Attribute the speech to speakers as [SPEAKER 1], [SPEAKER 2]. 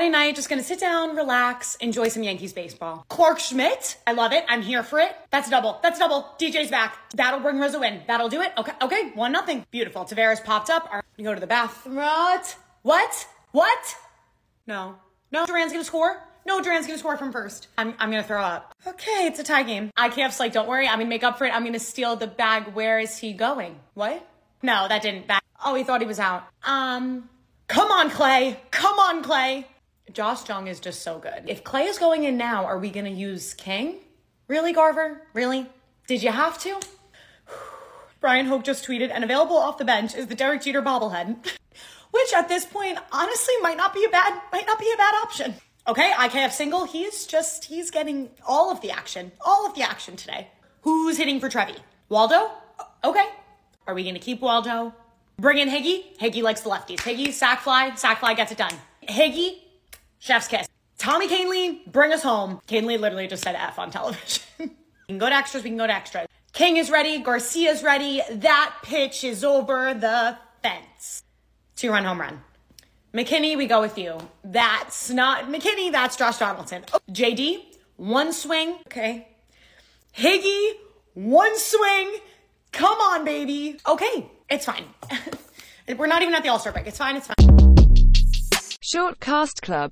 [SPEAKER 1] Friday night, just gonna sit down, relax, enjoy some Yankees baseball. Clarke Schmidt, I love it. I'm here for it. That's double. That's double. DJ's back. That'll bring Rizzo in. That'll do it. Okay, okay. One nothing. Beautiful. Taveras popped up. All right, go to the bathroom. What? What? What? No. No, Duran's gonna score. No, Duran's gonna score from first. I'm, I'm gonna throw up. Okay, it's a tie game. I can't like, don't worry. I'm gonna make up for it. I'm gonna steal the bag. Where is he going? What? No, that didn't. Bag. Oh, he thought he was out. Um, come on, Clay. Come on, Clay. Josh Jung is just so good. If Clay is going in now, are we gonna use King? Really, Garver? Really? Did you have to? Bryan Hoch just tweeted, and available off the bench is the Derek Jeter bobblehead, which at this point honestly might not be a bad might not be a bad option. Okay, IKF single. He's just he's getting all of the action, all of the action today. Who's hitting for Trevi? Waldo? Okay. Are we gonna keep Waldo? Bring in Higgy. Higgy likes the lefties. Higgy, sack fly, sack fly gets it done. Higgy, chef's kiss. Tommy Kahnle, bring us home. Kahnle literally just said F on television. we can go to extras, we can go to extras. King is ready, Garcia's ready. That pitch is over the fence. Two run home run. McKinney, we go with you. That's not McKinney, that's Josh Donaldson. Oh, JD, one swing. Okay. Higgy, one swing. Come on, baby. Okay, it's fine. We're not even at the All Star break. It's fine, it's fine.
[SPEAKER 2] Short Cast Club